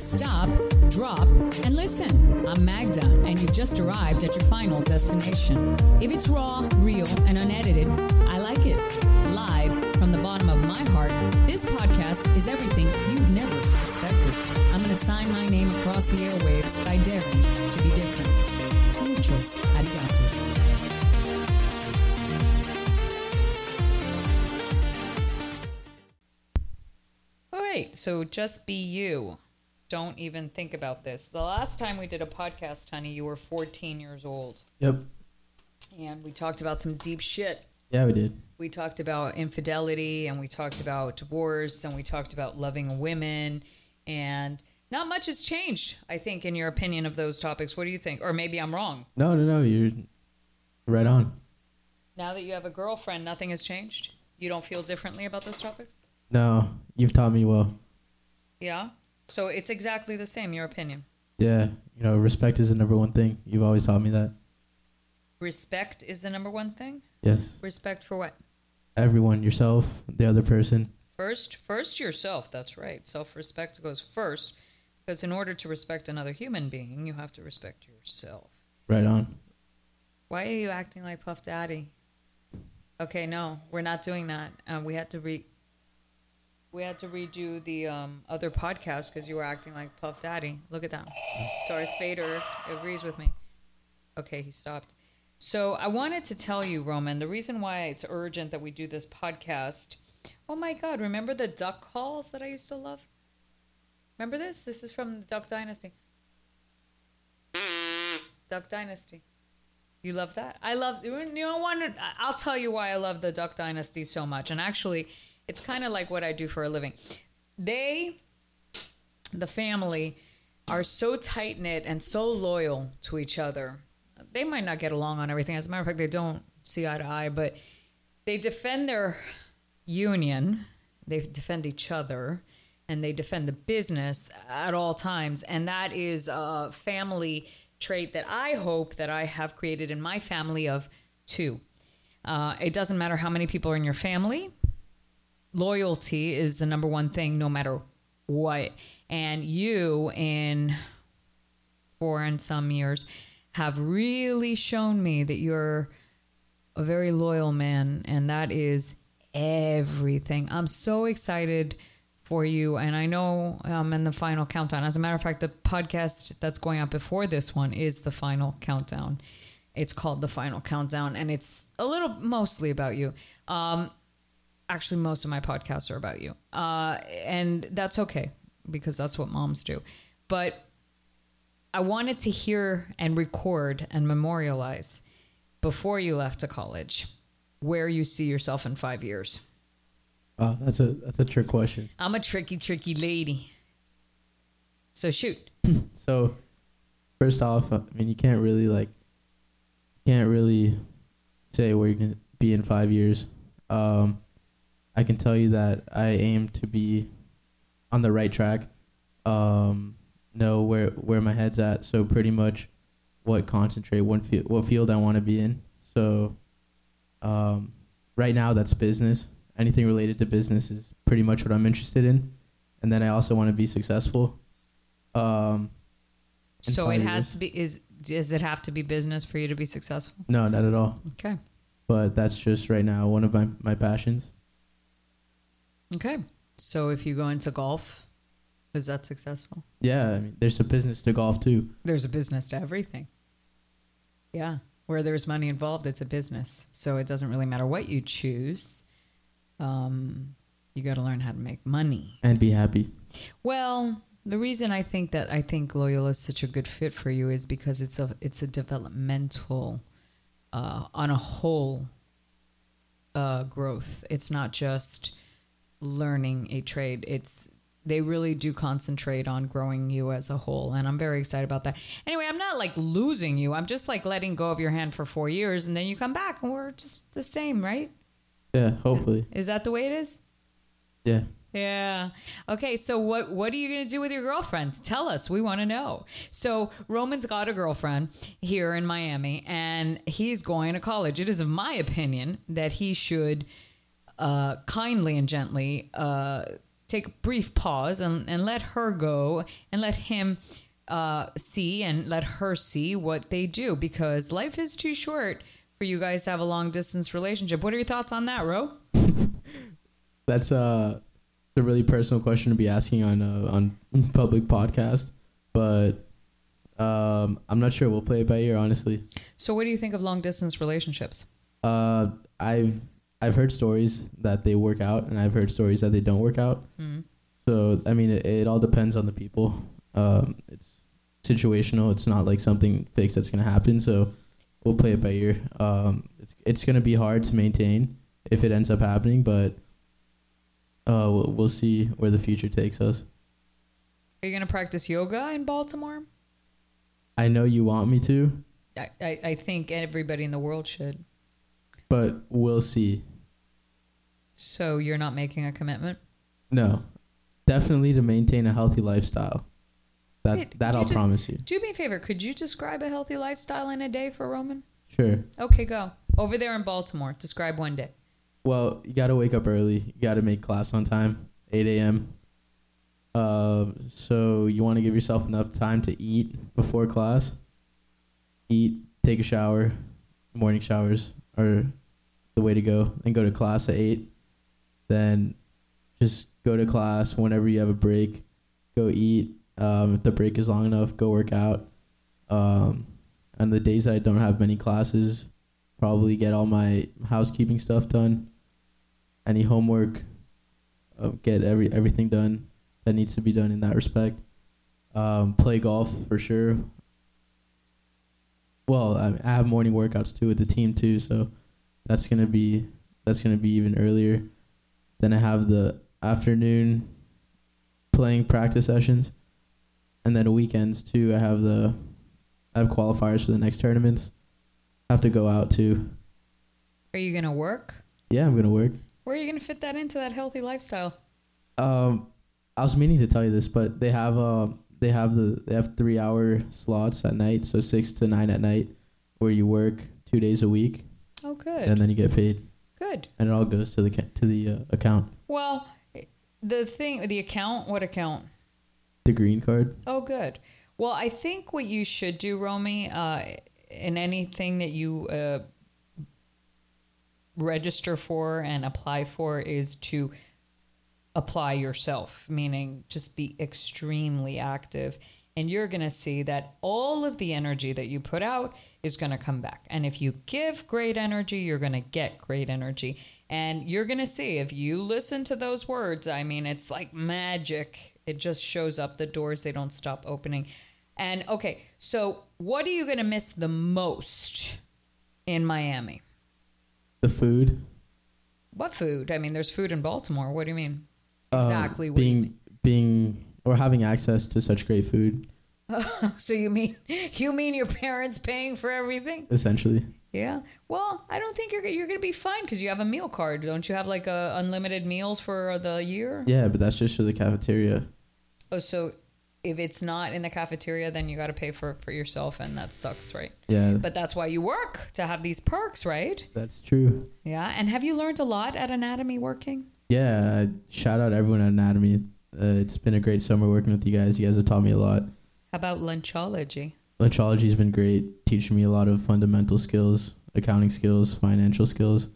Stop, drop, and listen. I'm Magda, and you've just arrived at your final destination. If it's raw, real, and unedited, I like it. Live from the bottom of my heart, this podcast is everything you've never expected. I'm going to sign my name across the airwaves by daring to be different. Muchos arigato. All right, so just be you. Don't even think about this. The last time we did a podcast, honey, you were 14 years old. Yep. And we talked about some deep shit. Yeah, we did. We talked about infidelity and we talked about divorce and we talked about loving women. And not much has changed, I think, in your opinion of those topics. What do you think? Or maybe I'm wrong. No, no, no. You're right on. Now that you have a girlfriend, nothing has changed? You don't feel differently about those topics? No, you've taught me well. Yeah? So it's exactly the same, your opinion. Yeah, you know, respect is the number one thing. You've always taught me that. Respect is the number one thing? Yes. Respect for what? Everyone, yourself, the other person. First, first yourself. That's right. Self-respect goes first, because in order to respect another human being, you have to respect yourself. Right on. Why are you acting like Puff Daddy? Okay, no, we're not doing that. Uh, we had to re. We had to redo the um, other podcast because you were acting like Puff Daddy. Look at that. Darth Vader agrees with me. Okay, he stopped. So I wanted to tell you, Roman, the reason why it's urgent that we do this podcast. Oh my God! Remember the duck calls that I used to love? Remember this? This is from the Duck Dynasty. Duck Dynasty. You love that? I love. You want to. I'll tell you why I love the Duck Dynasty so much. And actually, it's kind of like what I do for a living. They, the family, are so tight knit and so loyal to each other. They might not get along on everything. As a matter of fact, they don't see eye to eye, but they defend their union. They defend each other, and they defend the business at all times. And that is a family trait that I hope that I have created in my family of two. Uh, it doesn't matter how many people are in your family. Loyalty is the number one thing, no matter what. And you, in four and some years, have really shown me that you're a very loyal man, and that is everything. I'm so excited for you, and I know I'm in the final countdown. As a matter of fact, the podcast that's going up before this one is the final countdown. It's called the final countdown, and it's a little mostly about you. Um, actually, most of my podcasts are about you, uh, and that's okay because that's what moms do. But I wanted to hear and record and memorialize before you left to college where you see yourself in five years. Oh, that's a that's a trick question. I'm a tricky, tricky lady. So shoot. So, first off, I mean, you can't really like, can't really say where you're gonna be in five years. Um, I can tell you that I aim to be on the right track. Um, know where where my head's at. So pretty much, what concentrate, what field, what field I want to be in. So, um, right now that's business. Anything related to business is pretty much what I'm interested in. And then I also want to be successful. Um, So it has years. to be is does it have to be business for you to be successful? No, not at all. Okay. But that's just right now one of my, my passions. Okay. So if you go into golf, is that successful? Yeah, I mean, there's a business to golf too. There's a business to everything. Yeah. Where there's money involved, it's a business. So it doesn't really matter what you choose. Um, you got to learn how to make money. and be happy. Well, the reason I think that I think Loyola is such a good fit for you is because it's a it's a developmental, uh, on a whole, uh, growth. It's not just learning a trade. It's they really do concentrate on growing you as a whole, and I'm very excited about that. Anyway, I'm not like losing you. I'm just like letting go of your hand for four years, and then you come back, and we're just the same, right? Yeah, hopefully. Is that the way it is? Yeah. Yeah. Okay. So what what are you going to do with your girlfriend? Tell us. We want to know. So Roman's got a girlfriend here in Miami, and he's going to college. It is of my opinion that he should uh, kindly and gently uh, take a brief pause and, and let her go and let him uh, see and let her see what they do because life is too short for you guys to have a long distance relationship. What are your thoughts on that, Ro? That's uh, a really personal question to be asking on uh, on public podcast, but um, I'm not sure. We'll play it by ear, honestly. So, what do you think of long distance relationships? Uh, I've I've heard stories that they work out, and I've heard stories that they don't work out. Mm. So I mean, it, it all depends on the people. Um, it's situational. It's not like something fixed that's gonna happen. So we'll play it by ear. Um, it's it's gonna be hard to maintain if it ends up happening, but uh, we'll, we'll see where the future takes us. Are you going to practice yoga in Baltimore? I know you want me to, I, I, I think everybody in the world should. but we'll see. So, you're not making a commitment? No, definitely to maintain a healthy lifestyle. That Wait, that I'll promise you. Do me a favor. Could you describe a healthy lifestyle in a day for Roman? Sure. Okay, go. Over there in Baltimore, describe one day. Well, you got to wake up early. You got to make class on time, 8 a.m. Uh, so you want to give yourself enough time to eat before class. Eat, take a shower. Morning showers are the way to go. And go to class at 8. Then just go to class whenever you have a break. Go eat. Um, if the break is long enough, go work out. Um, and the days I don't have many classes, probably get all my housekeeping stuff done any homework uh, get every everything done that needs to be done in that respect um, play golf for sure well I, I have morning workouts too with the team too so that's gonna be that's gonna be even earlier then i have the afternoon playing practice sessions and then weekends too i have the i have qualifiers for the next tournaments have to go out too Are you going to work? yeah i'm gonna work Where are you going to fit that into that healthy lifestyle? Um, I was meaning to tell you this, but they have uh they have the they have three hour slots at night, so six to nine at night, where you work two days a week, Oh, good. and then you get paid, good. and it all goes to the ca- to the uh, account, Well, the thing, the account, what account? the green card. Oh, good. Well, I think what you should do, Romy, uh, in anything that you uh, register for and apply for is to apply yourself, meaning just be extremely active. And you're going to see that all of the energy that you put out is going to come back. And if you give great energy, you're going to get great energy. And you're going to see if you listen to those words, I mean, it's like magic. It just shows up. The doors, they don't stop opening. And okay, so what are you going to miss the most in Miami? The food. What food? I mean, there's food in Baltimore. What do you mean? um, Exactly what do you being being or having access to such great food, So you mean you mean your parents paying for everything? essentially. Yeah. Well, I don't think you're you're gonna be fine because you have a meal card. Don't you have like a unlimited meals for the year? Yeah, but that's just for the cafeteria. Oh, so if it's not in the cafeteria, then you got to pay for for yourself, and that sucks, right? Yeah, But that's why you work to have these perks, right? that's true. Yeah. And have you learned a lot at Anatomy working? Yeah, shout out everyone at Anatomy. Uh, it's been a great summer working with you guys. You guys have taught me a lot. How about Lunchology? Lunchology's been great, teaching me a lot of fundamental skills, accounting skills, financial skills,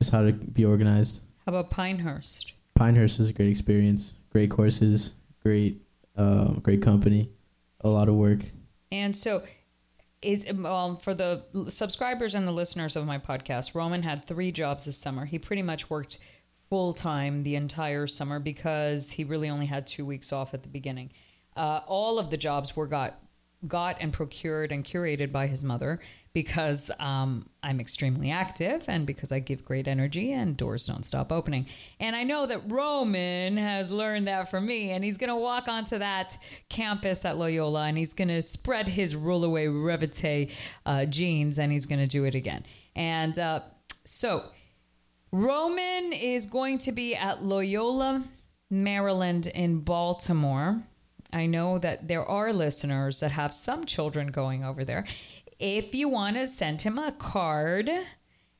just how to be organized. How about Pinehurst? Pinehurst was a great experience, great courses, great, uh, great company, a lot of work. And so, is um, for the subscribers and the listeners of my podcast, Roman had three jobs this summer. He pretty much worked full time the entire summer because he really only had two weeks off at the beginning. Uh, all of the jobs were got got and procured and curated by his mother because um, I'm extremely active and because I give great energy and doors don't stop opening. And I know that Roman has learned that from me and he's going to walk onto that campus at Loyola and he's going to spread his rollaway revite uh, jeans and he's going to do it again. And uh, so Roman is going to be at Loyola Maryland, in Baltimore. I know that there are listeners that have some children going over there. If you want to send him a card,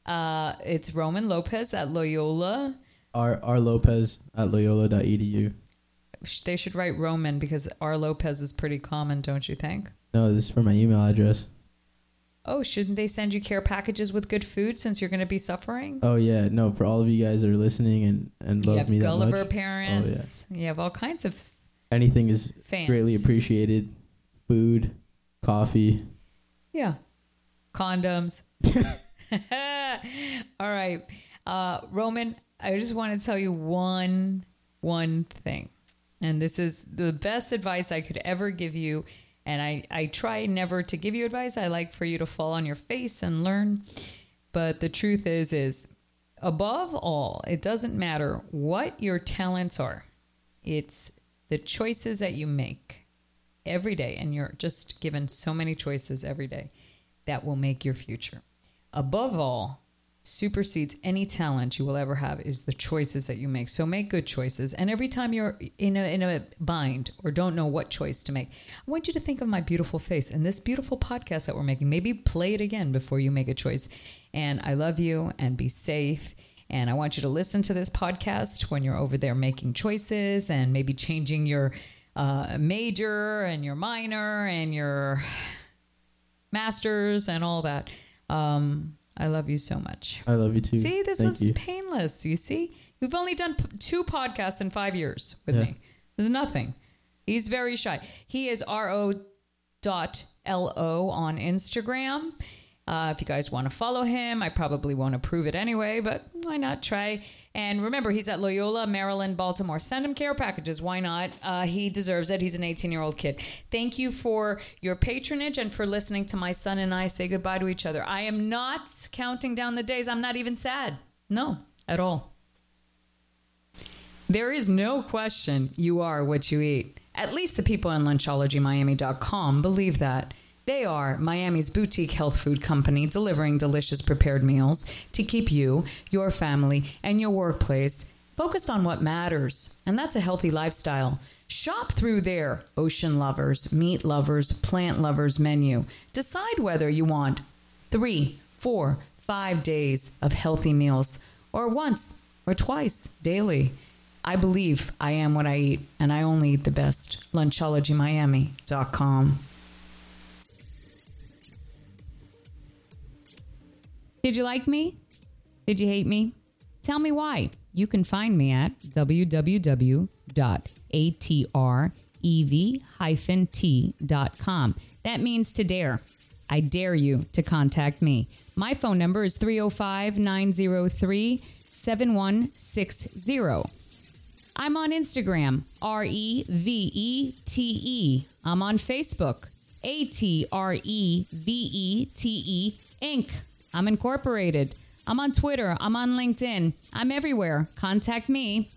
uh, it's Roman Lopez at Loyola. R R Lopez at Loyola.edu. They should write Roman because R Lopez is pretty common, don't you think? No, this is for my email address. Oh, shouldn't they send you care packages with good food since you're going to be suffering? Oh yeah, no, for all of you guys that are listening and and you love have me that Gulliver much. parents. You have all kinds of Anything is fans. greatly appreciated. Food, coffee. Yeah. Condoms. All right. Uh, Roman, I just want to tell you one one thing. And this is the best advice I could ever give you. And I, I try never to give you advice. I like for you to fall on your face and learn. But the truth is is above all, it doesn't matter what your talents are. It's the choices that you make every day and you're just given so many choices every day that will make your future. Above all, supersedes any talent you will ever have is the choices that you make. So make good choices. And every time you're in a in a bind or don't know what choice to make, I want you to think of my beautiful face and this beautiful podcast that we're making. Maybe play it again before you make a choice. And I love you and be safe. And I want you to listen to this podcast when you're over there making choices and maybe changing your uh, major and your minor and your masters and all that. Um, I love you so much. I love you too. See, this Thank was you. painless. You see, we've only done p- two podcasts in five years with Yeah. me. There's nothing. He's very shy. He is ro dot lo on Instagram. Uh, if you guys want to follow him, I probably won't approve it anyway, but why not try? And remember, he's at Loyola, Maryland, Baltimore. Send him care packages. Why not? Uh, he deserves it. He's an 18 year old kid. Thank you for your patronage and for listening to my son and I say goodbye to each other. I am not counting down the days. I'm not even sad. No, at all. There is no question you are what you eat. At least the people on lunchologymiami.com believe that. They are Miami's boutique health food company delivering delicious prepared meals to keep you, your family, and your workplace focused on what matters, and that's a healthy lifestyle. Shop through their ocean lovers, meat lovers, plant lovers menu. Decide whether you want three, four, five days of healthy meals, or once or twice daily. I believe I am what I eat, and I only eat the best. LunchologyMiami.com. Did you like me? Did you hate me? Tell me why. You can find me at www.atrevete.com. That means to dare. I dare you to contact me. My phone number is 305 903 7160. I'm on Instagram, R E V E T E. I'm on Facebook, A T R E V E T E Inc. I'm incorporated. I'm on Twitter. I'm on LinkedIn. I'm everywhere. Contact me.